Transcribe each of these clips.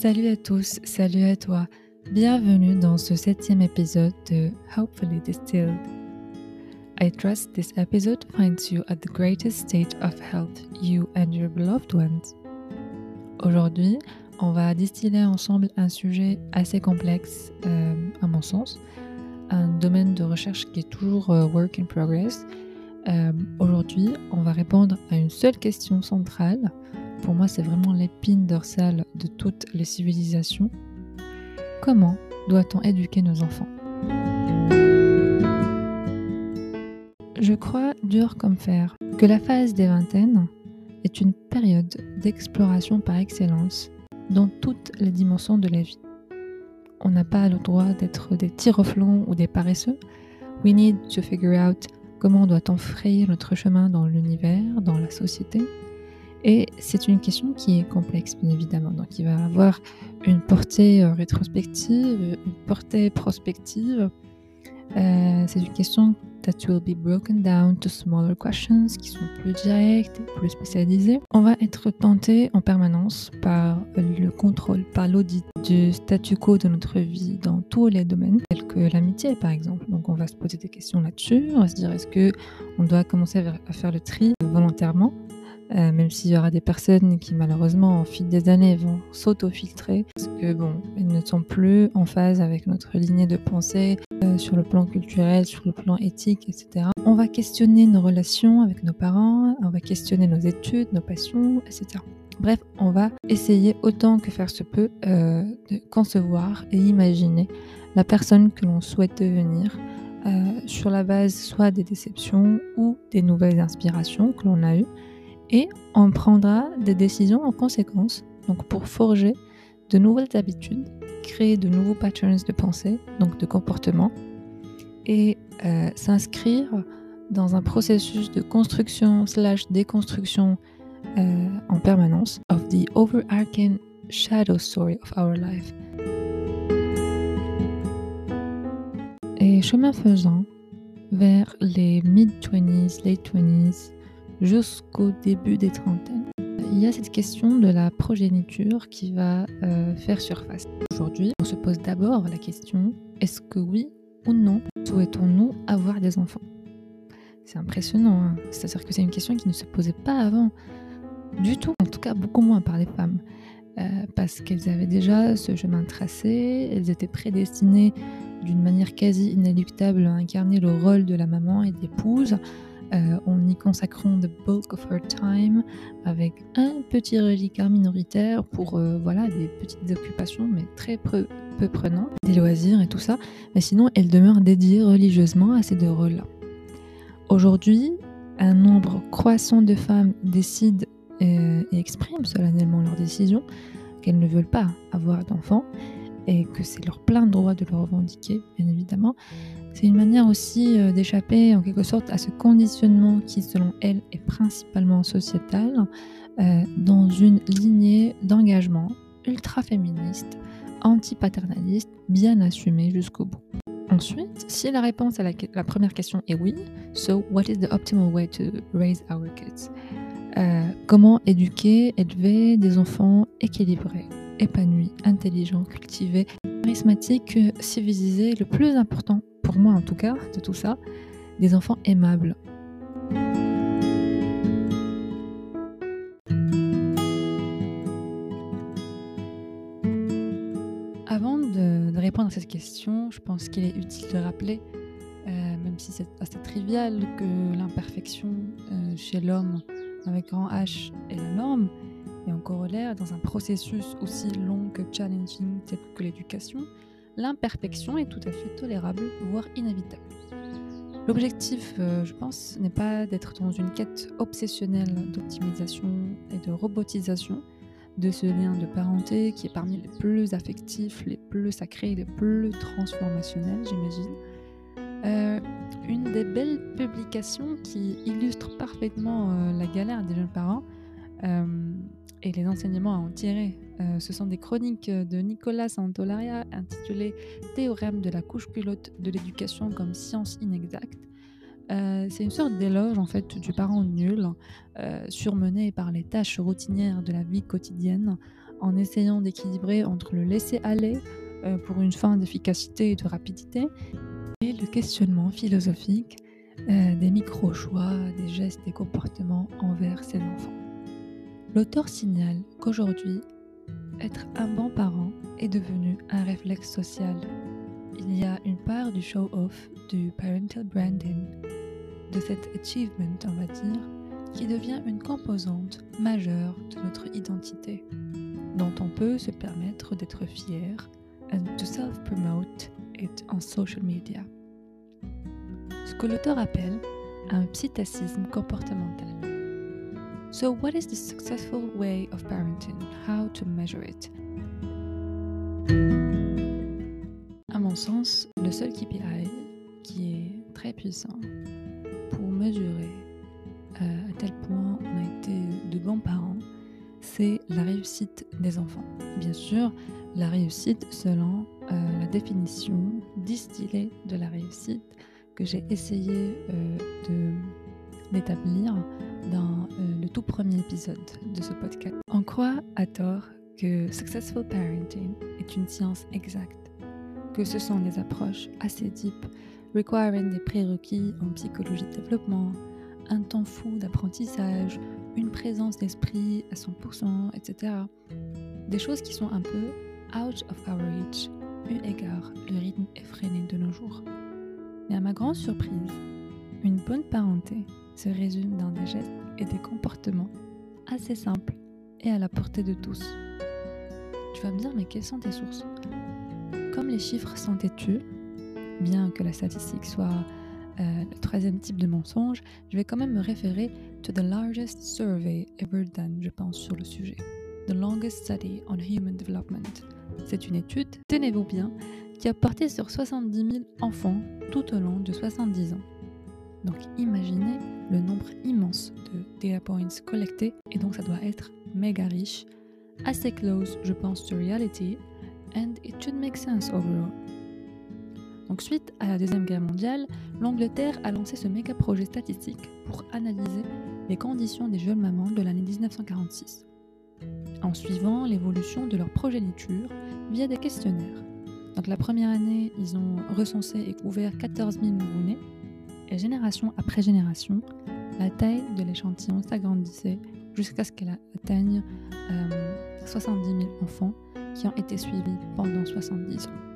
Salut à tous, salut à toi. Bienvenue dans ce septième épisode de Hopefully Distilled. I trust this episode finds you at the greatest state of health, you and your beloved ones. Aujourd'hui, on va distiller ensemble un sujet assez complexe, euh, à mon sens, un domaine de recherche qui est toujours euh, work in progress. Euh, aujourd'hui, on va répondre à une seule question centrale. Pour moi, c'est vraiment l'épine dorsale de toutes les civilisations. Comment doit-on éduquer nos enfants? Je crois, dur comme fer, que la phase des vingtaines est une période d'exploration par excellence dans toutes les dimensions de la vie. On n'a pas le droit d'être des tiroflons ou des paresseux. We need to figure out comment doit-on frayer notre chemin dans l'univers, dans la société. Et c'est une question qui est complexe, bien évidemment. Donc il va avoir une portée euh, rétrospective, une portée prospective. Euh, c'est une question that will be broken down to smaller questions qui sont plus directes, plus spécialisées. On va être tenté en permanence par le contrôle, par l'audit du statu quo de notre vie dans tous les domaines, tels que l'amitié par exemple. Donc on va se poser des questions là-dessus, on va se dire est-ce que on doit commencer à faire le tri volontairement? Euh, même s'il y aura des personnes qui malheureusement au fil des années vont s'auto-filtrer parce que bon, elles ne sont plus en phase avec notre lignée de pensée euh, sur le plan culturel, sur le plan éthique, etc. On va questionner nos relations avec nos parents, on va questionner nos études, nos passions, etc. Bref, on va essayer autant que faire se peut euh, de concevoir et imaginer la personne que l'on souhaite devenir sur la base soit des déceptions ou des nouvelles inspirations que l'on a eues et on prendra des décisions en conséquence, donc pour forger de nouvelles habitudes, créer de nouveaux patterns de pensée, donc de comportement, et euh, s'inscrire dans un processus de construction slash déconstruction euh, en permanence of the overarching shadow story of our life. Et chemin faisant, vers les mid-20s, late 20s, jusqu'au début des trentaines. Il y a cette question de la progéniture qui va euh, faire surface. Aujourd'hui, on se pose d'abord la question est-ce que oui ou non souhaitons-nous avoir des enfants? C'est impressionnant, hein. c'est-à-dire que c'est une question qui ne se posait pas avant du tout, en tout cas beaucoup moins par les femmes. Euh, parce qu'elles avaient déjà ce chemin tracé, elles étaient prédestinées d'une manière quasi inéluctable à incarner le rôle de la maman et d'épouse, euh, on y consacrant the bulk of her time avec un petit reliquat minoritaire pour euh, voilà des petites occupations mais très peu, prenantes, des loisirs et tout ça. Mais sinon, elle demeure dédiée religieusement à ces deux rôles-là. Aujourd'hui, un nombre croissant de femmes décident euh, et expriment solennellement leur décision qu'elles ne veulent pas avoir d'enfants et que c'est leur plein droit de le revendiquer, bien évidemment. C'est une manière aussi euh, d'échapper en quelque sorte à ce conditionnement qui, selon elle, est principalement sociétal, euh, dans une lignée d'engagement ultra-féministe, anti-paternaliste, bien assumée jusqu'au bout. Ensuite, si la réponse à la, première question est oui, so what is the optimal way to raise our kids? Euh, comment éduquer, élever des enfants équilibrés, épanouis, intelligents, cultivés, charismatiques, civilisés, le plus important pour moi en tout cas, de tout ça, des enfants aimables. Avant de, répondre à cette question, je pense qu'il est utile de rappeler, euh, même si c'est assez trivial, que l'imperfection euh, chez l'homme avec grand H est la norme, et en corollaire, dans un processus aussi long que challenging tel que l'éducation, l'imperfection est tout à fait tolérable, voire inévitable. L'objectif, euh, je pense, n'est pas d'être dans une quête obsessionnelle d'optimisation et de robotisation de ce lien de parenté qui est parmi les plus affectifs, les plus sacrés, les plus transformationnels, j'imagine. Euh, une des belles publications qui illustre parfaitement euh, la galère des jeunes parents et les enseignements à en tirer euh, ce sont des chroniques de Nicolas Santolaria intitulées Théorème de la couche culotte de l'éducation comme science inexacte. Euh, c'est une sorte d'éloge en fait du parent nul, euh, surmené par les tâches routinières de la vie quotidienne, en essayant d'équilibrer entre le laisser aller pour une fin d'efficacité et de rapidité et le questionnement philosophique des micro-choix, des gestes et comportements envers ses enfants. L'auteur signale qu'aujourd'hui, être un bon parent est devenu un réflexe social. Il y a une part du show-off, du parental branding, de cet achievement, on va dire, qui devient une composante majeure de notre identité, dont on peut se permettre d'être fier and to self-promote it on social media. Ce que l'auteur appelle un psytacisme comportemental. So, what is the successful way of parenting? How to measure it? À mon sens, le seul KPI qui est très puissant pour mesurer euh, à tel point on a été de bons parents, c'est la réussite des enfants. Bien sûr, la réussite selon euh, la définition distillée de la réussite que j'ai essayé euh, d'établir dans euh, le tout premier épisode de ce podcast. On croit à tort que Successful Parenting est une science exacte, que ce sont des approches assez deep, requiring des prérequis en psychologie de développement, un temps fou d'apprentissage, une présence d'esprit à 100%, etc. Des choses qui sont un peu out of our reach, eu égard le rythme effréné de nos jours. Mais à ma grande surprise, une bonne parenté se résume dans des gestes et des comportements assez simples et à la portée de tous. Tu vas me dire, mais quelles sont tes sources? Comme les chiffres sont têtus, bien que la statistique soit euh, le troisième type de mensonge, je vais quand même me référer to the largest survey ever done, je pense, sur le sujet. The longest study on human development. C'est une étude, tenez-vous bien, qui a porté sur 70 000 enfants tout au long de 70 ans. Donc imaginez le nombre immense de data points collectés, et donc ça doit être méga riche, assez close, je pense, to reality, and it should make sense overall. Donc suite à la Deuxième Guerre mondiale, l'Angleterre a lancé ce méga projet statistique pour analyser les conditions des jeunes mamans de l'année 1946, en suivant l'évolution de leur progéniture via des questionnaires. Donc la première année, ils ont recensé et couvert 14 000 nouveau-nés, génération après génération, la taille de l'échantillon s'agrandissait jusqu'à ce qu'elle atteigne 70 euh, 000 enfants qui ont été suivis pendant 70 ans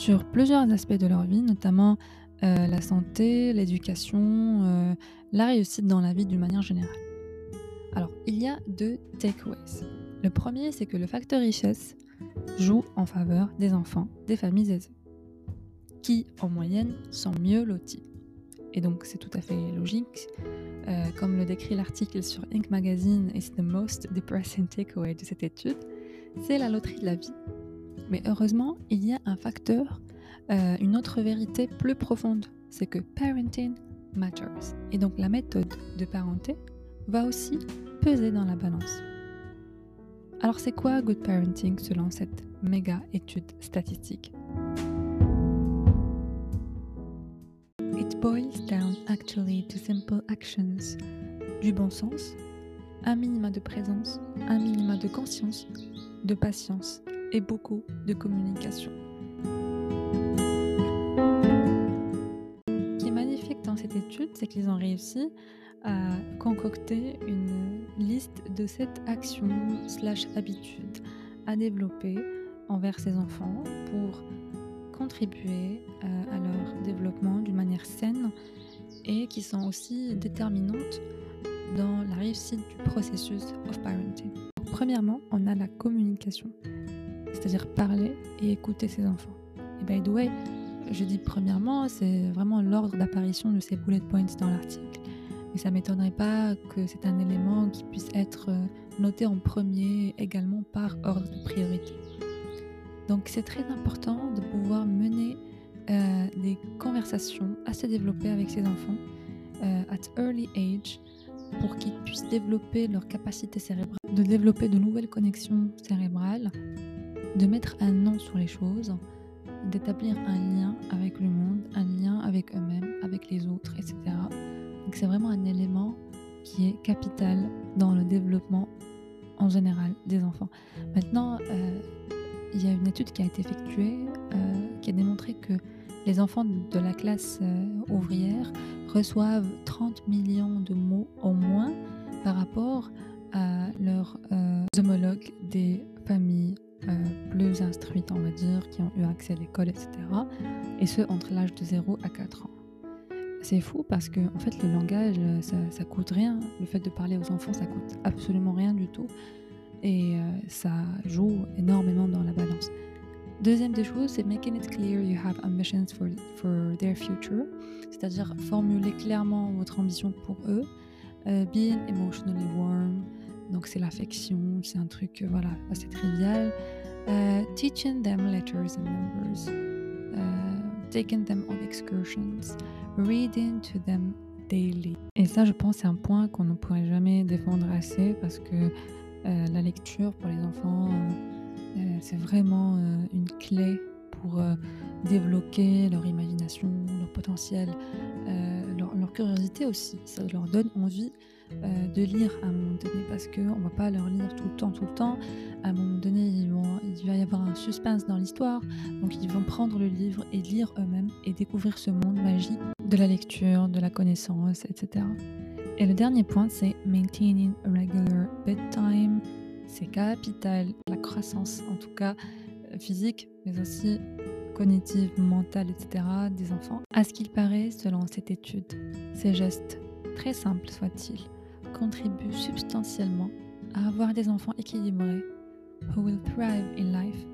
sur plusieurs aspects de leur vie, notamment euh, la santé, l'éducation, euh, la réussite dans la vie d'une manière générale. Alors, il y a deux takeaways. Le premier, c'est que le facteur richesse joue en faveur des enfants des familles aisées, qui, en moyenne, sont mieux lotis. Et donc, c'est tout à fait logique. Euh, comme le décrit l'article sur Inc. Magazine, it's the most depressing takeaway de cette étude, c'est la loterie de la vie. Mais heureusement, il y a un facteur, euh, une autre vérité plus profonde, c'est que parenting matters. Et donc la méthode de parenter va aussi peser dans la balance. Alors c'est quoi good parenting selon cette méga étude statistique? Boils down actually to simple actions. Du bon sens, un minima de présence, un minima de conscience, de patience et beaucoup de communication. Ce qui est magnifique dans cette étude, c'est qu'ils ont réussi à concocter une liste de sept actions slash habitudes à développer envers ces enfants pour contribuer euh, à leur développement d'une manière saine et qui sont aussi déterminantes dans la réussite du processus of parenting. Premièrement, on a la communication c'est-à-dire parler et écouter ses enfants. Et by the way, je dis premièrement, c'est vraiment l'ordre d'apparition de ces bullet points dans l'article. Et ça m'étonnerait pas que c'est un élément qui puisse être euh, noté en premier également par ordre de priorité. Donc c'est très important de pouvoir mener euh, des conversations assez développées avec ses enfants euh, at early age pour qu'ils puissent développer leur capacité cérébrale, de développer de nouvelles connexions cérébrales de mettre un nom sur les choses, d'établir un lien avec le monde, un lien avec eux-mêmes, avec les autres, etc. Donc c'est vraiment un élément qui est capital dans le développement en général des enfants. Maintenant, euh, il y a une étude qui a été effectuée euh, qui a démontré que les enfants de la classe euh, ouvrière reçoivent 30 millions de mots au moins par rapport à leurs homologues des familles plus instruites, on va dire, qui ont eu accès à l'école, etc. Et ce, entre l'âge de 0 à 4 ans. C'est fou parce que en fait le langage ça, ça, coûte rien. Le fait de parler aux enfants ça coûte absolument rien du tout et euh, ça joue énormément dans la balance. Deuxième des choses, c'est making it clear you have ambitions for, for their future, c'est-à-dire formuler clairement votre ambition pour eux. Uh, being emotionally warm, donc c'est l'affection, c'est un truc euh, voilà assez trivial. Uh, teaching them letters and numbers, uh, taking them on excursions, reading to them daily. Et ça, je pense, c'est un point qu'on ne pourrait jamais défendre assez parce que euh, la lecture pour les enfants, euh, euh, c'est vraiment une clé pour développer leur imagination, leur potentiel, leur, curiosité aussi. Ça leur donne envie de lire à un moment donné parce qu'on ne va pas leur lire tout le temps, tout le temps. À un moment donné, il va y avoir un suspense dans l'histoire, donc ils vont prendre le livre et lire eux-mêmes et découvrir ce monde magique de la lecture, de la connaissance, etc. Et le dernier point, c'est maintaining a regular bedtime. C'est capital, la croissance, en tout cas euh, physique, mais aussi cognitive, mentale, etc. des enfants. À ce qu'il paraît, selon cette étude, ces gestes, très simples soient-ils, contribuent substantiellement à avoir des enfants équilibrés, who will thrive in life,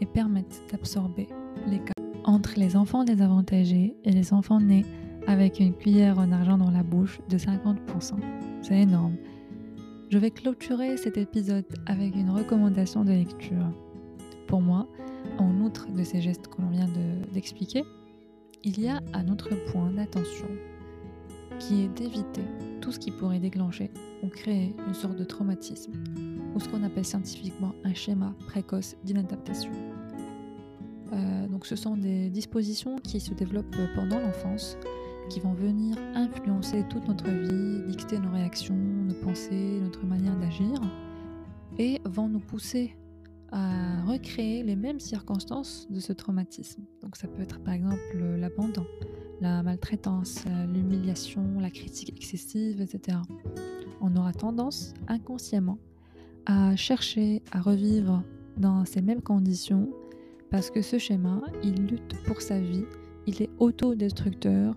et permettent d'absorber les cas entre les enfants désavantagés et les enfants nés avec une cuillère en argent dans la bouche de 50%. C'est énorme. Je vais clôturer cet épisode avec une recommandation de lecture. Pour moi, en outre de ces gestes que l'on vient d'expliquer, il y a un autre point d'attention qui est d'éviter tout ce qui pourrait déclencher ou créer une sorte de traumatisme ou ce qu'on appelle scientifiquement un schéma précoce d'inadaptation. Euh, donc ce sont des dispositions qui se développent pendant l'enfance qui vont venir influencer toute notre vie, dicter nos réactions, nos pensées, notre manière d'agir, et vont nous pousser à recréer les mêmes circonstances de ce traumatisme. Donc ça peut être par exemple l'abandon, la maltraitance, l'humiliation, la critique excessive, etc. On aura tendance inconsciemment à chercher à revivre dans ces mêmes conditions parce que ce schéma, il lutte pour sa vie, il est autodestructeur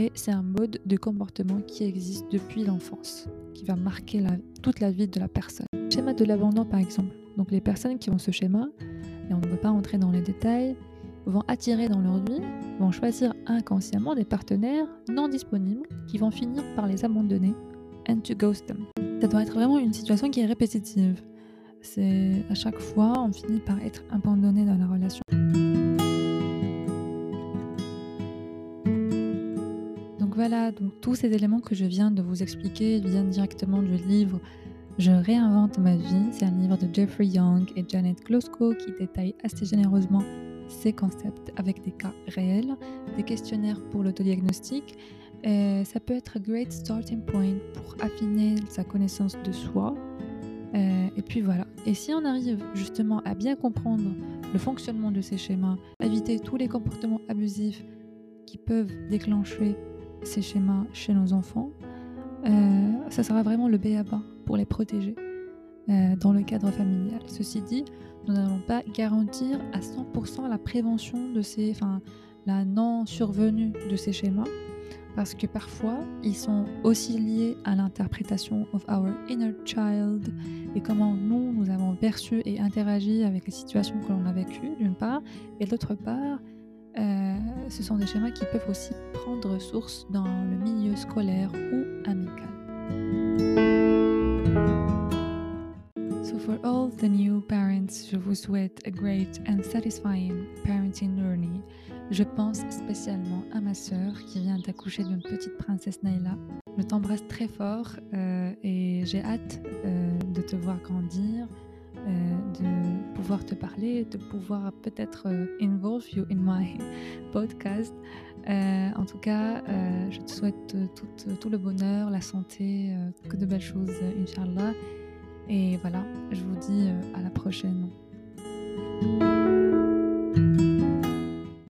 et c'est un mode de comportement qui existe depuis l'enfance, qui va marquer toute la vie de la personne. Schéma de l'abandon par exemple. Donc les personnes qui ont ce schéma, et on ne va pas rentrer dans les détails, vont attirer dans leur vie, vont choisir inconsciemment des partenaires non disponibles qui vont finir par les abandonner and to ghost them. Ça doit être vraiment une situation qui est répétitive. C'est à chaque fois, on finit par être abandonné dans la relation. Voilà, donc tous ces éléments que je viens de vous expliquer viennent directement du livre Je réinvente ma vie. C'est un livre de Jeffrey Young et Janet Klosko qui détaille assez généreusement ces concepts avec des cas réels, des questionnaires pour l'autodiagnostic. ça peut être un great starting point pour affiner sa connaissance de soi. Euh, et puis voilà. Et si on arrive justement à bien comprendre le fonctionnement de ces schémas, éviter tous les comportements abusifs qui peuvent déclencher ces schémas chez nos enfants, euh, ça sera vraiment le B.A.B.A. pour les protéger euh, dans le cadre familial. Ceci dit, nous n'allons pas garantir à 100% la prévention de ces, enfin, la non-survenue de ces schémas, parce que parfois, ils sont aussi liés à l'interprétation of our inner child et comment nous, nous avons perçu et interagi avec les situations que l'on a vécues, d'une part, et d'autre part, ce sont des schémas qui peuvent aussi prendre source dans le milieu scolaire ou amical. So for all the new parents, je vous souhaite a great and satisfying parenting journey. Je pense spécialement à ma sœur qui vient d'accoucher d'une petite princesse Naila. Je t'embrasse très fort euh, et j'ai hâte euh, de te voir grandir, de pouvoir te parler, de pouvoir peut-être euh, involve you in my podcast. Euh, en tout cas, je te souhaite tout, tout, le bonheur, la santé, que de belles choses, Inch'Allah. Et voilà, je vous dis à la prochaine.